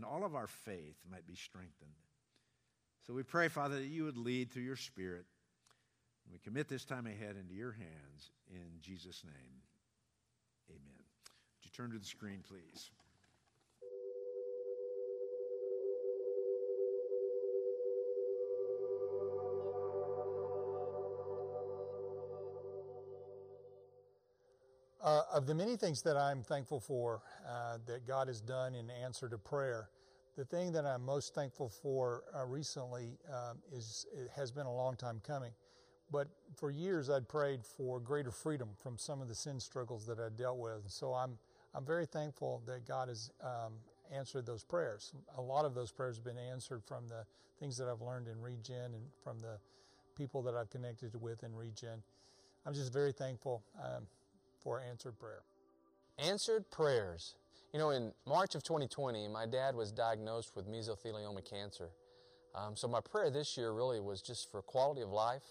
and all of our faith might be strengthened. So we pray, Father, that you would lead through your Spirit. We commit this time ahead into your hands in Jesus' name. Amen. Would you turn to the screen, please? Uh, of the many things that I'm thankful for uh, that God has done in answer to prayer, the thing that I'm most thankful for uh, recently um, is has been a long time coming. But for years, I'd prayed for greater freedom from some of the sin struggles that I dealt with. So I'm I'm very thankful that God has um, answered those prayers. A lot of those prayers have been answered from the things that I've learned in Regen and from the people that I've connected with in Regen. I'm just very thankful. Um, for answered prayer. Answered prayers. You know, in March of 2020, my dad was diagnosed with mesothelioma cancer. Um, so my prayer this year really was just for quality of life.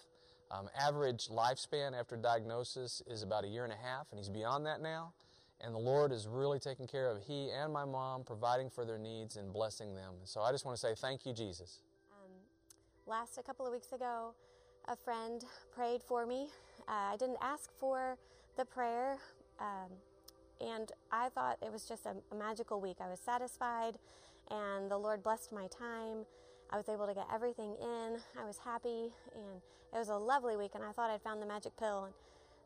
Um, average lifespan after diagnosis is about a year and a half, and he's beyond that now. And the Lord is really taking care of he and my mom, providing for their needs and blessing them. So I just want to say thank you, Jesus. Um, last a couple of weeks ago, a friend prayed for me. Uh, I didn't ask for the prayer. Um, and I thought it was just a, a, magical week. I was satisfied, and the Lord blessed my time. I was able to get everything in. I was happy, and it was a lovely week. And I thought I'd found the magic pill. And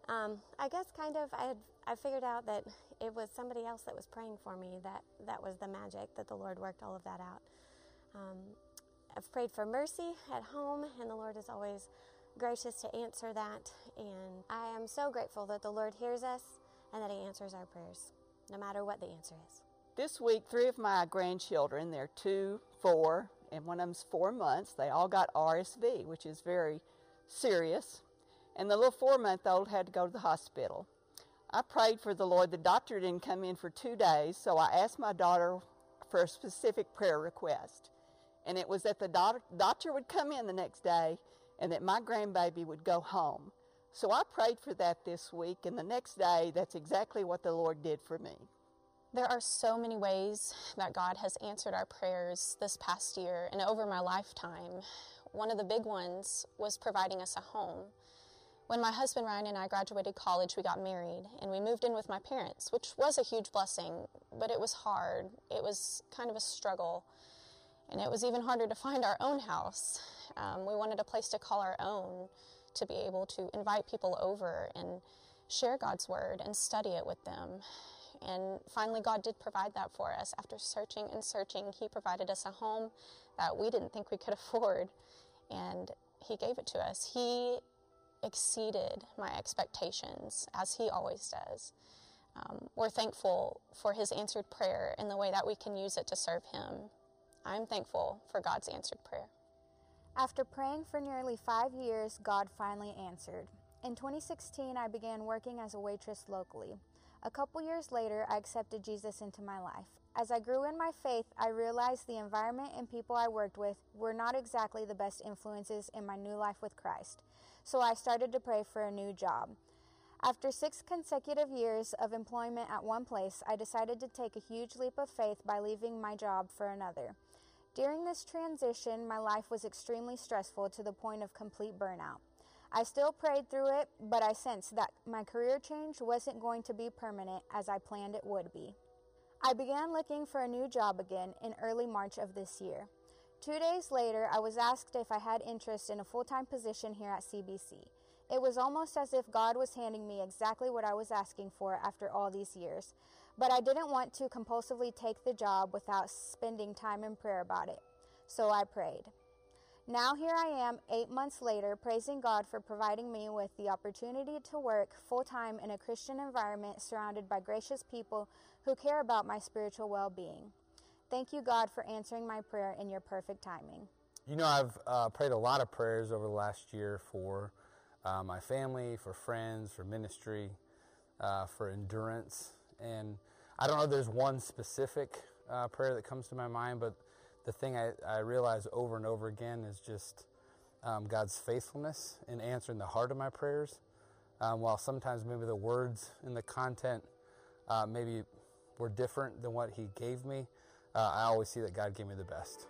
um, I guess kind of I had I figured out that it was somebody else that was praying for me. That that was the magic that the Lord worked all of that out. Um, I've prayed for mercy at home, and the Lord is always gracious to answer that. And I am so grateful that the Lord hears us and that He answers our prayers, no matter what the answer is. This week, three of my grandchildren, they're two, four, and one of them's four months, they all got RSV, which is very serious. And the little four month old had to go to the hospital. I prayed for the Lord. The doctor didn't come in for two days, so I asked my daughter for a specific prayer request. And it was that the doctor would come in the next day and that my grandbaby would go home. So I prayed for that this week, and the next day, that's exactly what the Lord did for me. There are so many ways that God has answered our prayers this past year and over my lifetime. One of the big ones was providing us a home. When my husband Ryan and I graduated college, we got married and we moved in with my parents, which was a huge blessing, but it was hard. It was kind of a struggle. And it was even harder to find our own house. Um, we wanted a place to call our own, to be able to invite people over and share God's word and study it with them. And finally, God did provide that for us. After searching and searching, He provided us a home that we didn't think we could afford, and He gave it to us. He exceeded my expectations, as He always does. Um, we're thankful for His answered prayer and the way that we can use it to serve Him. I'm thankful for God's answered prayer. After praying for nearly five years, God finally answered. In 2016, I began working as a waitress locally. A couple years later, I accepted Jesus into my life. As I grew in my faith, I realized the environment and people I worked with were not exactly the best influences in my new life with Christ. So I started to pray for a new job. After six consecutive years of employment at one place, I decided to take a huge leap of faith by leaving my job for another. During this transition, my life was extremely stressful to the point of complete burnout. I still prayed through it, but I sensed that my career change wasn't going to be permanent as I planned it would be. I began looking for a new job again in early March of this year. Two days later, I was asked if I had interest in a full time position here at CBC. It was almost as if God was handing me exactly what I was asking for after all these years but I didn't want to compulsively take the job without spending time in prayer about it. So I prayed. Now here I am, eight months later, praising God for providing me with the opportunity to work full time in a Christian environment surrounded by gracious people who care about my spiritual well being. Thank you, God, for answering my prayer in your perfect timing. You know, I've uh, prayed a lot of prayers over the last year for uh, my family, for friends, for ministry, uh, for endurance. And I don't know if there's one specific uh, prayer that comes to my mind, but the thing I, I realize over and over again is just um, God's faithfulness in answering the heart of my prayers. Um, while sometimes maybe the words and the content uh, maybe were different than what He gave me, uh, I always see that God gave me the best.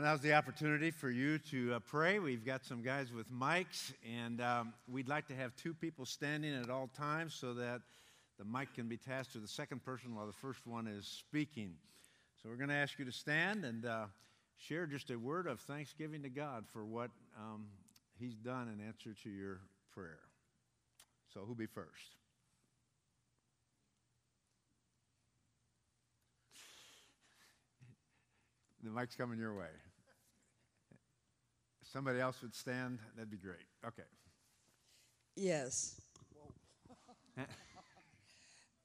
Well, now's the opportunity for you to uh, pray. We've got some guys with mics, and um, we'd like to have two people standing at all times so that the mic can be passed to the second person while the first one is speaking. So we're going to ask you to stand and uh, share just a word of thanksgiving to God for what um, He's done in answer to your prayer. So, who'll be first? The mic's coming your way. If somebody else would stand, that'd be great. Okay. Yes.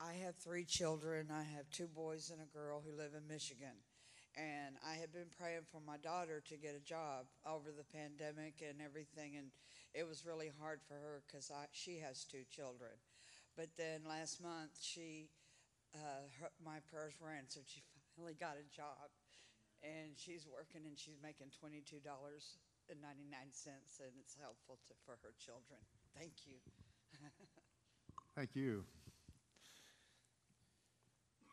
I have three children. I have two boys and a girl who live in Michigan. And I have been praying for my daughter to get a job over the pandemic and everything. And it was really hard for her because she has two children. But then last month, she, uh, her, my prayers were answered. She finally got a job and she's working and she's making $22.99 and it's helpful to, for her children. Thank you. Thank you.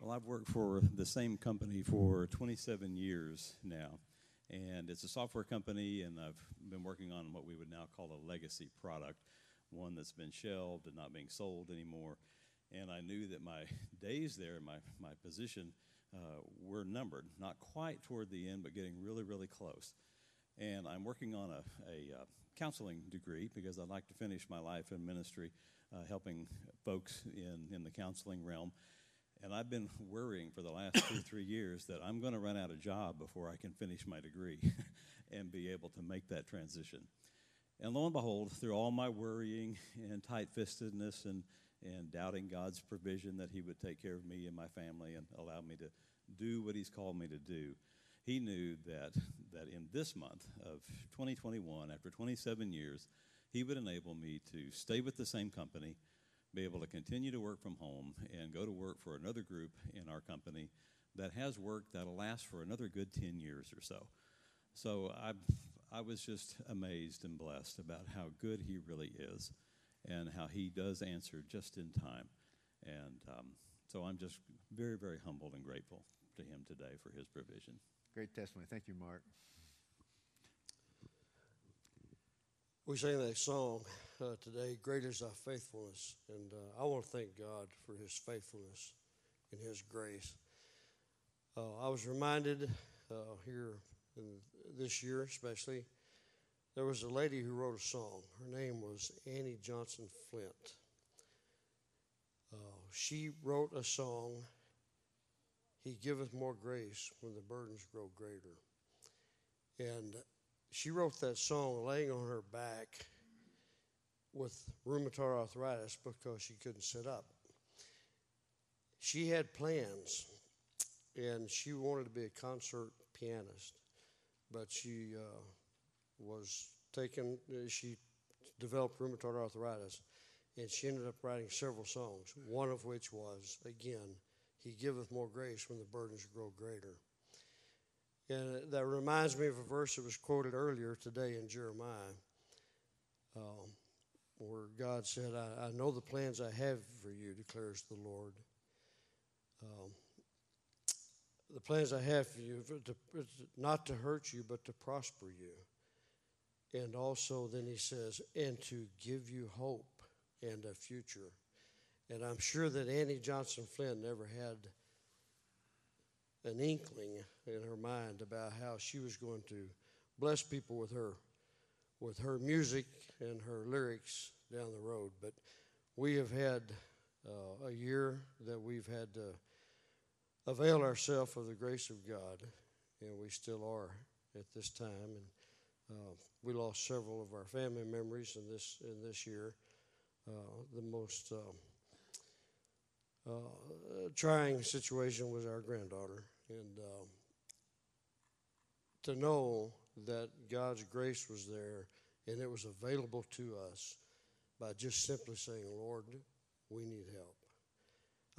Well, I've worked for the same company for 27 years now, and it's a software company, and I've been working on what we would now call a legacy product, one that's been shelved and not being sold anymore. And I knew that my days there, my, my position, uh, we're numbered, not quite toward the end, but getting really, really close. And I'm working on a, a uh, counseling degree because I'd like to finish my life in ministry, uh, helping folks in, in the counseling realm. And I've been worrying for the last two, three years that I'm going to run out of job before I can finish my degree and be able to make that transition. And lo and behold, through all my worrying and tight fistedness and and doubting God's provision that He would take care of me and my family and allow me to do what He's called me to do. He knew that, that in this month of 2021, after 27 years, He would enable me to stay with the same company, be able to continue to work from home, and go to work for another group in our company that has work that'll last for another good 10 years or so. So I, I was just amazed and blessed about how good He really is and how he does answer just in time. And um, so I'm just very, very humbled and grateful to him today for his provision. Great testimony. Thank you, Mark. We sang that song uh, today, Great is Thy Faithfulness. And uh, I want to thank God for His faithfulness and His grace. Uh, I was reminded uh, here this year, especially, there was a lady who wrote a song. Her name was Annie Johnson Flint. Uh, she wrote a song, He giveth more grace when the burdens grow greater. And she wrote that song laying on her back with rheumatoid arthritis because she couldn't sit up. She had plans, and she wanted to be a concert pianist, but she uh, was taken, she developed rheumatoid arthritis, and she ended up writing several songs, one of which was, again, He giveth more grace when the burdens grow greater. And that reminds me of a verse that was quoted earlier today in Jeremiah, um, where God said, I, I, know the plans I have for you, declares the Lord. Um, the plans I have for you, to, not to hurt you, but to prosper you and also, then he says, and to give you hope and a future. And I'm sure that Annie Johnson Flint never had an inkling in her mind about how she was going to bless people with her with her music and her lyrics down the road. But we have had uh, a year that we've had to avail ourselves of the grace of God, and we still are at this time. And uh, we lost several of our family members in this in this year. Uh, the most um, uh, trying situation was our granddaughter, and um, to know that God's grace was there and it was available to us by just simply saying, "Lord, we need help."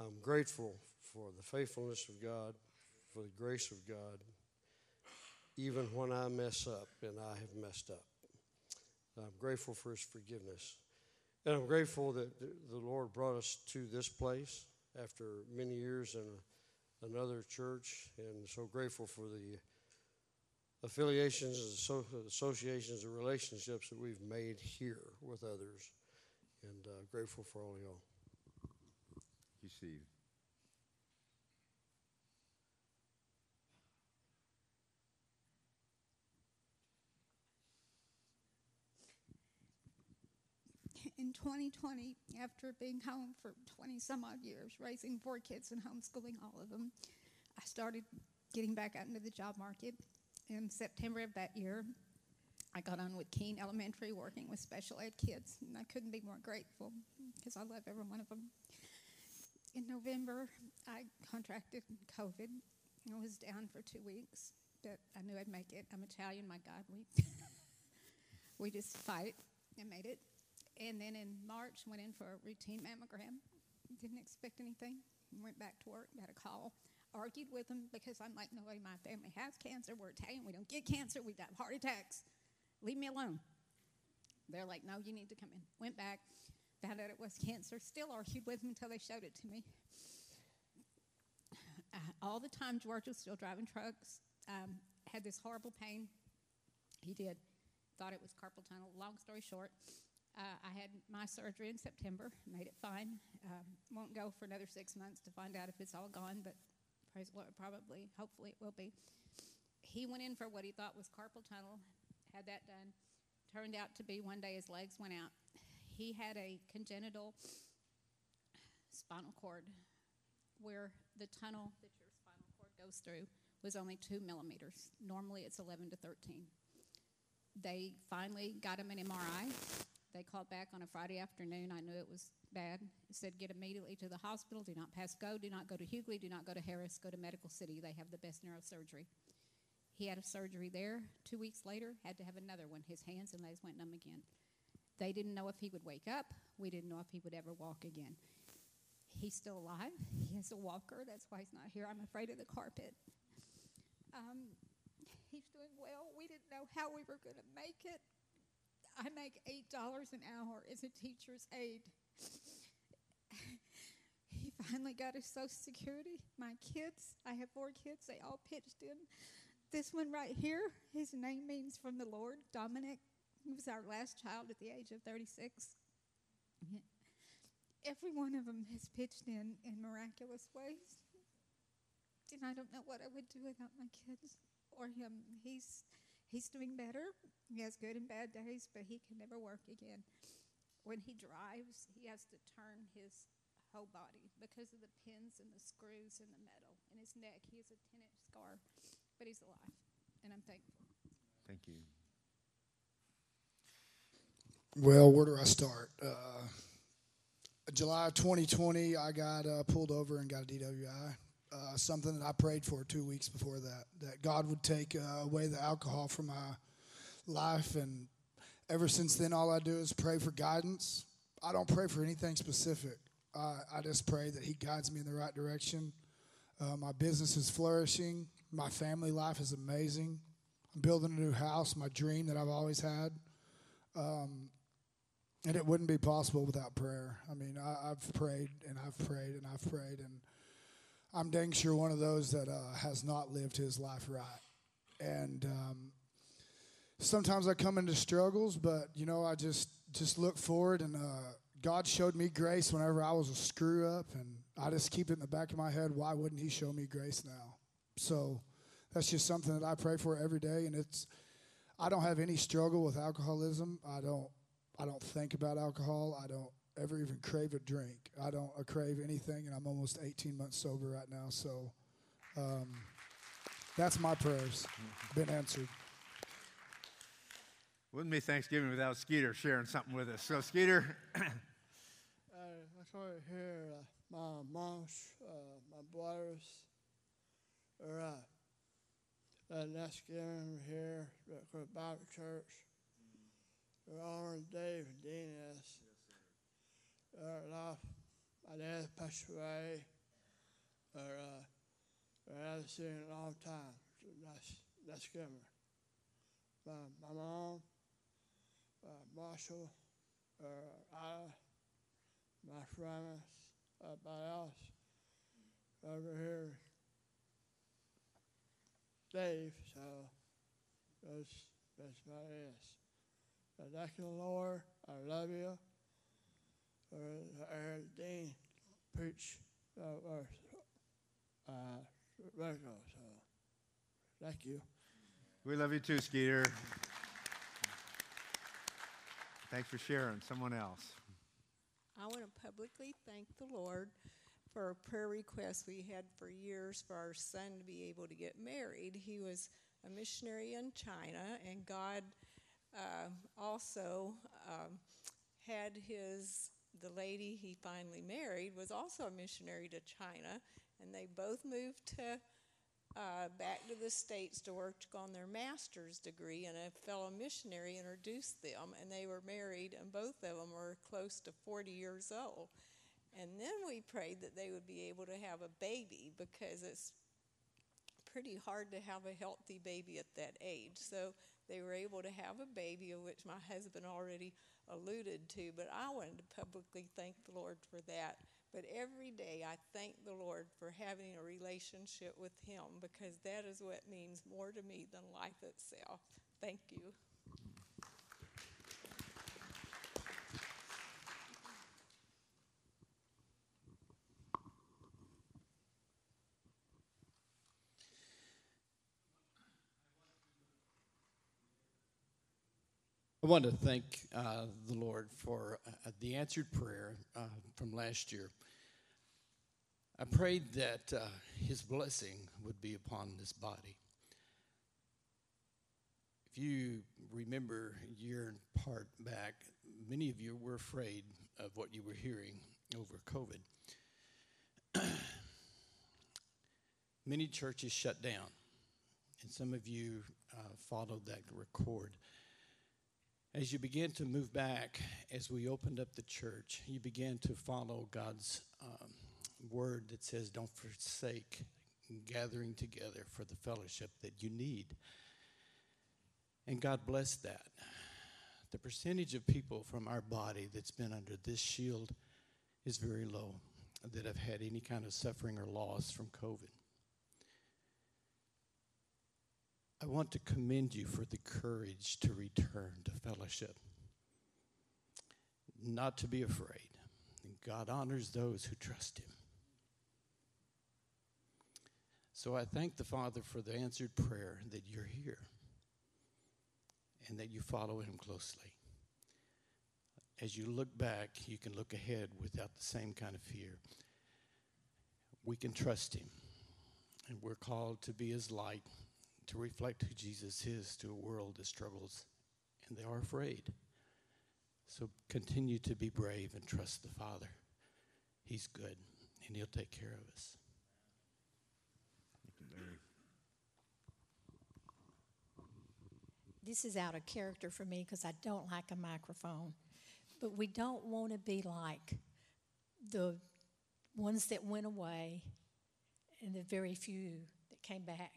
I'm grateful for the faithfulness of God, for the grace of God, even when I mess up, and I have messed up. I'm grateful for His forgiveness. And I'm grateful that the Lord brought us to this place after many years in a, another church, and so grateful for the affiliations and associations and relationships that we've made here with others, and uh, grateful for all y'all. You, Steve. In 2020, after being home for 20 some odd years, raising four kids and homeschooling all of them, I started getting back out into the job market. In September of that year, I got on with Keene Elementary working with special ed kids, and I couldn't be more grateful because I love every one of them. In November, I contracted COVID. I was down for two weeks, but I knew I'd make it. I'm Italian, my God. We, we just fight and made it. And then in March, went in for a routine mammogram. Didn't expect anything. Went back to work, got a call. Argued with them because I'm like, nobody in my family has cancer. We're Italian. We don't get cancer. We have heart attacks. Leave me alone. They're like, no, you need to come in. Went back, found out it was cancer. Still argued with them until they showed it to me. Uh, all the time, George was still driving trucks. Um, had this horrible pain. He did. Thought it was carpal tunnel. Long story short, uh, I had my surgery in September, made it fine. Um, won't go for another six months to find out if it's all gone, but praise the Lord, probably, hopefully it will be. He went in for what he thought was carpal tunnel, had that done. Turned out to be one day his legs went out. He had a congenital spinal cord where the tunnel that your spinal cord goes through was only two millimeters. Normally it's 11 to 13. They finally got him an MRI they called back on a Friday afternoon. I knew it was bad. It said, get immediately to the hospital. Do not pass go. Do not go to Huguley. Do not go to Harris. Go to Medical City. They have the best neurosurgery. He had a surgery there. Two weeks later, had to have another one. His hands and legs went numb again. They didn't know if he would wake up. We didn't know if he would ever walk again. He's still alive. He has a walker. That's why he's not here. I'm afraid of the carpet. Um, he's doing well. We didn't know how we were going to make it. I make $8 an hour as a teacher's aide. he finally got his Social Security. My kids, I have four kids, they all pitched in. This one right here, his name means from the Lord, Dominic. He was our last child at the age of 36. Every one of them has pitched in in miraculous ways. And I don't know what I would do without my kids or him. He's He's doing better. He has good and bad days, but he can never work again. When he drives, he has to turn his whole body because of the pins and the screws and the metal. In his neck, he has a 10 inch scar, but he's alive, and I'm thankful. Thank you. Well, where do I start? Uh, July 2020, I got uh, pulled over and got a DWI uh, something that I prayed for two weeks before that, that God would take uh, away the alcohol from my life. And ever since then, all I do is pray for guidance. I don't pray for anything specific. Uh, I just pray that He guides me in the right direction. Uh, my business is flourishing. My family life is amazing. I'm building a new house, my dream that I've always had. Um, and it wouldn't be possible without prayer. I mean, I, have prayed and I've prayed and I've prayed, and I'm dang sure one of those that uh, has not lived his life right. And um, sometimes I come into struggles, but you know, I just just look forward, and uh, God showed me grace whenever I was a screw up, and I just keep it in the back of my head. Why wouldn't He show me grace now? So that's just something that I pray for every day, and it's. I don't have any struggle with alcoholism. I don't. I don't think about alcohol. I don't ever even crave a drink. I don't I crave anything, and I'm almost 18 months sober right now. So um, that's my prayers been answered. Wouldn't be Thanksgiving without Skeeter sharing something with us. So, Skeeter. uh, I saw it here. Uh, my mom's, uh, my brothers, are uh, uh, that's getting here, the Bible Church. They're all Dave and Dean uh, life. My dad passed away. or uh, I haven't seen in a long time. So that's that's Kimmer. My, my mom, uh, Marshall, uh, I, my friends, everybody else over here, Dave. So that's that's it is. But thank you, Lord. I love you. Uh, I heard Dean preach uh, uh, uh, so thank you. We love you too, Skeeter. Thanks for sharing. Someone else. I want to publicly thank the Lord for a prayer request we had for years for our son to be able to get married. He was a missionary in China, and God uh, also um, had his the lady he finally married was also a missionary to China, and they both moved to uh, back to the states to work on their master's degree. And a fellow missionary introduced them, and they were married, and both of them were close to 40 years old. And then we prayed that they would be able to have a baby because it's pretty hard to have a healthy baby at that age. So they were able to have a baby, of which my husband already alluded to, but I wanted to publicly thank the Lord for that. But every day I thank the Lord for having a relationship with Him because that is what means more to me than life itself. Thank you. I want to thank uh, the Lord for uh, the answered prayer uh, from last year. I prayed that uh, His blessing would be upon this body. If you remember a year and part back, many of you were afraid of what you were hearing over COVID. many churches shut down, and some of you uh, followed that record. As you began to move back, as we opened up the church, you began to follow God's um, word that says, Don't forsake gathering together for the fellowship that you need. And God blessed that. The percentage of people from our body that's been under this shield is very low that have had any kind of suffering or loss from COVID. I want to commend you for the courage to return to fellowship, not to be afraid. God honors those who trust Him. So I thank the Father for the answered prayer that you're here and that you follow Him closely. As you look back, you can look ahead without the same kind of fear. We can trust Him, and we're called to be His light to reflect who Jesus is to a world that struggles and they are afraid. So continue to be brave and trust the Father. He's good and He'll take care of us. This is out of character for me because I don't like a microphone. But we don't want to be like the ones that went away and the very few that came back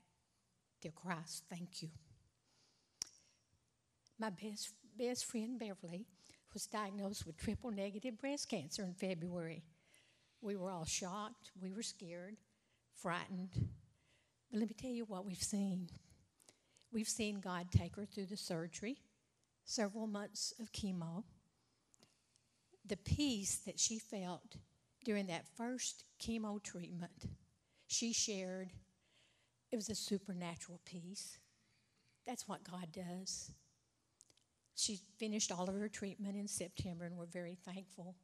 Dear Christ, thank you. My best, best friend Beverly was diagnosed with triple negative breast cancer in February. We were all shocked, we were scared, frightened. But let me tell you what we've seen. We've seen God take her through the surgery, several months of chemo. The peace that she felt during that first chemo treatment, she shared it was a supernatural peace. That's what God does. She finished all of her treatment in September, and we're very thankful.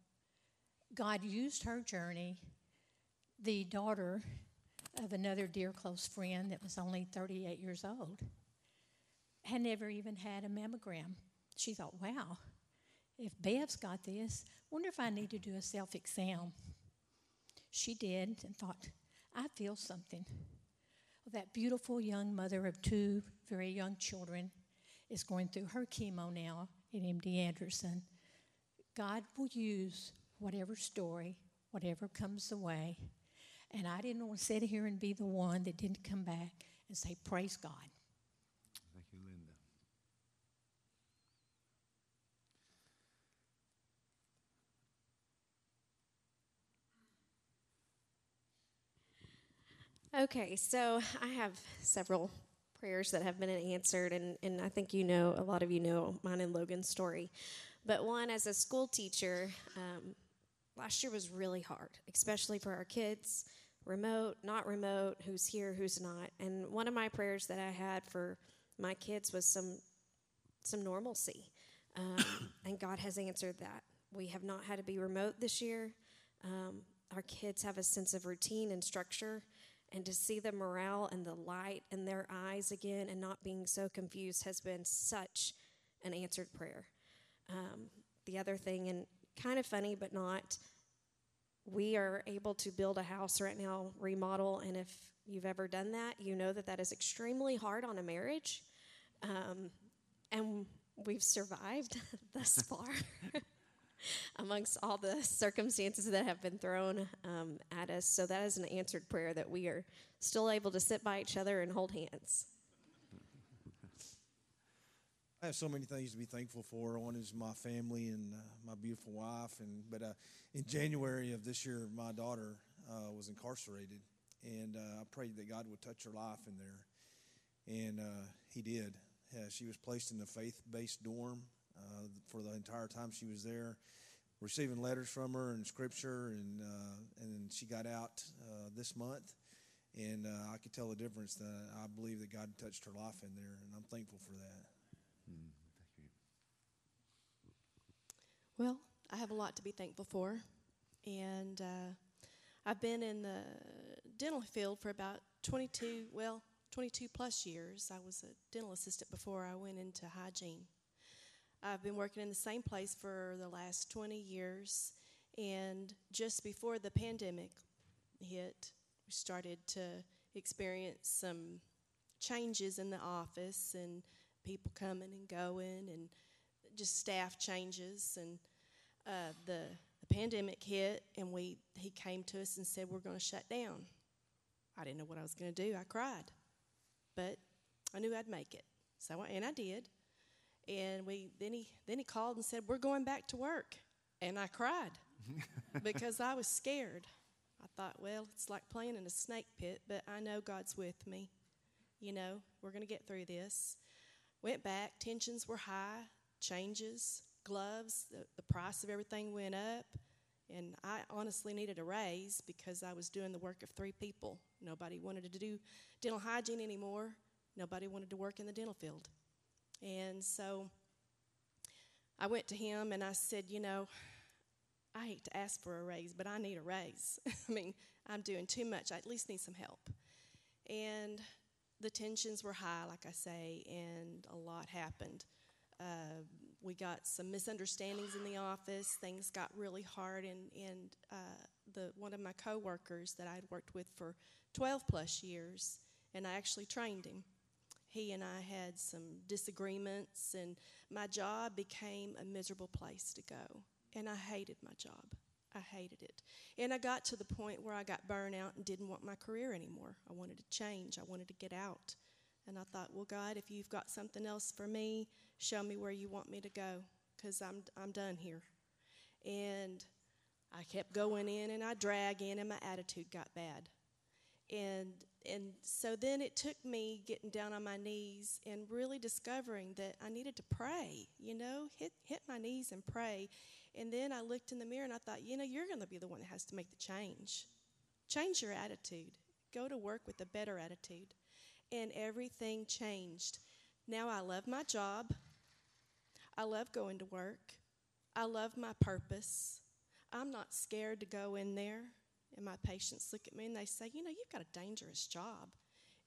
God used her journey, the daughter of another dear close friend that was only 38 years old, had never even had a mammogram. She thought, wow, if Bev's got this, wonder if I need to do a self exam. She did and thought, I feel something that beautiful young mother of two very young children is going through her chemo now at MD Anderson. God will use whatever story, whatever comes the way. And I didn't want to sit here and be the one that didn't come back and say, Praise God. Okay, so I have several prayers that have been answered, and, and I think you know, a lot of you know mine and Logan's story. But one, as a school teacher, um, last year was really hard, especially for our kids, remote, not remote, who's here, who's not. And one of my prayers that I had for my kids was some some normalcy, um, and God has answered that. We have not had to be remote this year. Um, our kids have a sense of routine and structure and to see the morale and the light in their eyes again and not being so confused has been such an answered prayer. Um, the other thing, and kind of funny but not, we are able to build a house right now, remodel, and if you've ever done that, you know that that is extremely hard on a marriage. Um, and we've survived thus far. amongst all the circumstances that have been thrown um, at us. So that is an answered prayer that we are still able to sit by each other and hold hands. I have so many things to be thankful for. One is my family and uh, my beautiful wife. And but uh, in January of this year, my daughter uh, was incarcerated, and uh, I prayed that God would touch her life in there, and uh, He did. she was placed in a faith-based dorm uh, for the entire time she was there, receiving letters from her and scripture, and uh, and she got out uh, this month, and uh, I could tell the difference. That I believe that God touched her life in there, and I'm thankful for that. Mm, well, I have a lot to be thankful for, and uh, I've been in the dental field for about 22, well, 22 plus years. I was a dental assistant before I went into hygiene. I've been working in the same place for the last 20 years, and just before the pandemic hit, we started to experience some changes in the office and people coming and going and just staff changes and uh, the, the pandemic hit and we he came to us and said we're going to shut down. I didn't know what i was going to do. I cried but i knew i'd make it. So and i did and we then he then he called and said, "We're going back to work." And I cried because I was scared. I thought, well, it's like playing in a snake pit, but I know God's with me. You know, we're going to get through this. Went back, tensions were high, changes, gloves, the, the price of everything went up. And I honestly needed a raise because I was doing the work of three people. Nobody wanted to do dental hygiene anymore. Nobody wanted to work in the dental field. And so I went to him and I said, You know, I hate to ask for a raise, but I need a raise. I mean, I'm doing too much. I at least need some help. And the tensions were high, like I say, and a lot happened. Uh, we got some misunderstandings in the office. Things got really hard, and, and uh, the one of my coworkers that I'd worked with for 12 plus years, and I actually trained him he and I had some disagreements, and my job became a miserable place to go. And I hated my job. I hated it. And I got to the point where I got burnout and didn't want my career anymore. I wanted to change, I wanted to get out. And I thought, well, God, if you've got something else for me, show me where you want me to go, because I'm, I'm done here. And I kept going in and I drag in, and my attitude got bad. And and so then it took me getting down on my knees and really discovering that I needed to pray, you know, hit, hit my knees and pray. And then I looked in the mirror and I thought, you know, you're going to be the one that has to make the change. Change your attitude. Go to work with a better attitude. And everything changed. Now I love my job. I love going to work. I love my purpose. I'm not scared to go in there. And my patients look at me and they say, You know, you've got a dangerous job.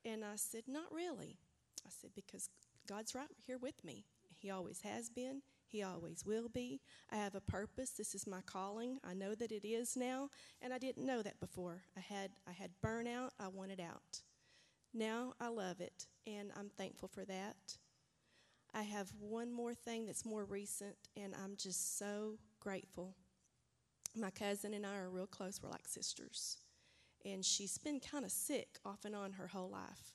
And I said, Not really. I said, Because God's right here with me. He always has been. He always will be. I have a purpose. This is my calling. I know that it is now, and I didn't know that before. I had I had burnout. I wanted out. Now I love it, and I'm thankful for that. I have one more thing that's more recent, and I'm just so grateful my cousin and I are real close. We're like sisters. and she's been kind of sick off and on her whole life.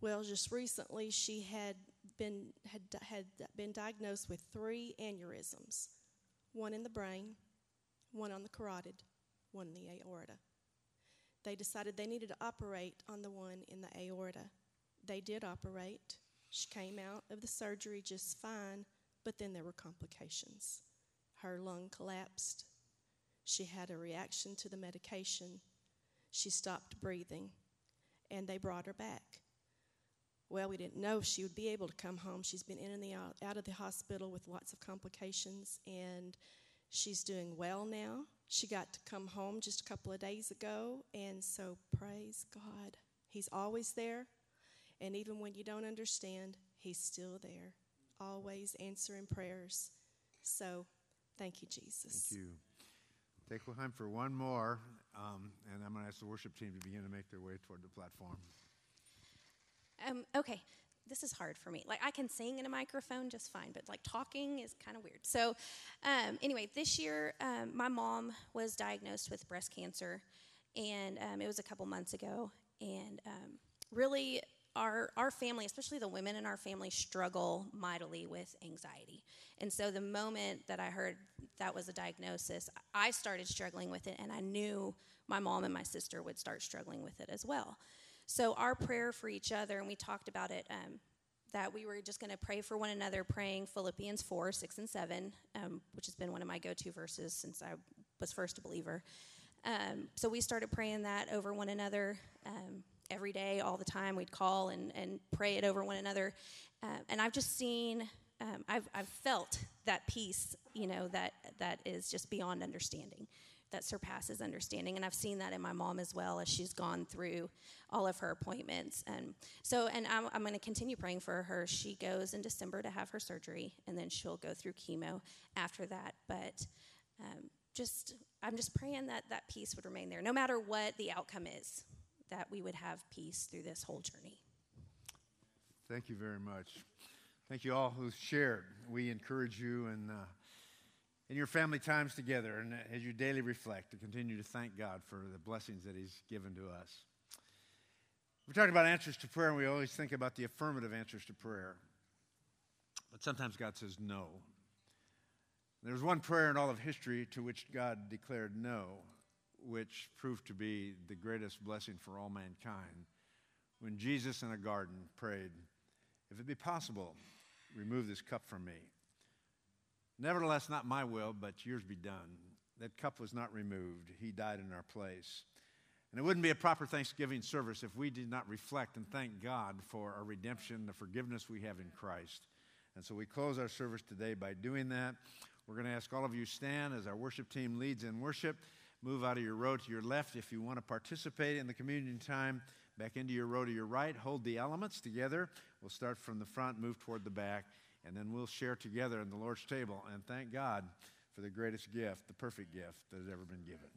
Well, just recently she had been had had been diagnosed with three aneurysms, one in the brain, one on the carotid, one in the aorta. They decided they needed to operate on the one in the aorta. They did operate. She came out of the surgery just fine, but then there were complications. Her lung collapsed. She had a reaction to the medication. She stopped breathing, and they brought her back. Well, we didn't know if she would be able to come home. She's been in and the, out of the hospital with lots of complications, and she's doing well now. She got to come home just a couple of days ago, and so praise God. He's always there, and even when you don't understand, He's still there, always answering prayers. So, thank you, Jesus. Thank you. Take time for one more, um, and I'm going to ask the worship team to begin to make their way toward the platform. Um, okay, this is hard for me. Like I can sing in a microphone just fine, but like talking is kind of weird. So, um, anyway, this year um, my mom was diagnosed with breast cancer, and um, it was a couple months ago. And um, really, our our family, especially the women in our family, struggle mightily with anxiety. And so, the moment that I heard that was a diagnosis, I started struggling with it, and I knew my mom and my sister would start struggling with it as well. So, our prayer for each other, and we talked about it, um, that we were just going to pray for one another, praying Philippians 4, 6, and 7, um, which has been one of my go to verses since I was first a believer. Um, so, we started praying that over one another um, every day, all the time. We'd call and, and pray it over one another. Uh, and I've just seen, um, I've, I've felt that peace, you know, that, that is just beyond understanding that surpasses understanding. And I've seen that in my mom as well as she's gone through all of her appointments. And so, and I'm, I'm going to continue praying for her. She goes in December to have her surgery, and then she'll go through chemo after that. But um, just, I'm just praying that that peace would remain there, no matter what the outcome is, that we would have peace through this whole journey. Thank you very much. Thank you all who shared. We encourage you and. Uh, in your family times together and as you daily reflect to continue to thank God for the blessings that He's given to us. We're talking about answers to prayer, and we always think about the affirmative answers to prayer. But sometimes God says no. There was one prayer in all of history to which God declared no, which proved to be the greatest blessing for all mankind. When Jesus in a garden prayed, If it be possible, remove this cup from me. Nevertheless, not my will, but yours be done. That cup was not removed. He died in our place. And it wouldn't be a proper Thanksgiving service if we did not reflect and thank God for our redemption, the forgiveness we have in Christ. And so we close our service today by doing that. We're going to ask all of you stand as our worship team leads in worship. Move out of your row to your left if you want to participate in the communion time. Back into your row to your right. Hold the elements together. We'll start from the front, move toward the back and then we'll share together in the Lord's table and thank God for the greatest gift, the perfect gift that has ever been given.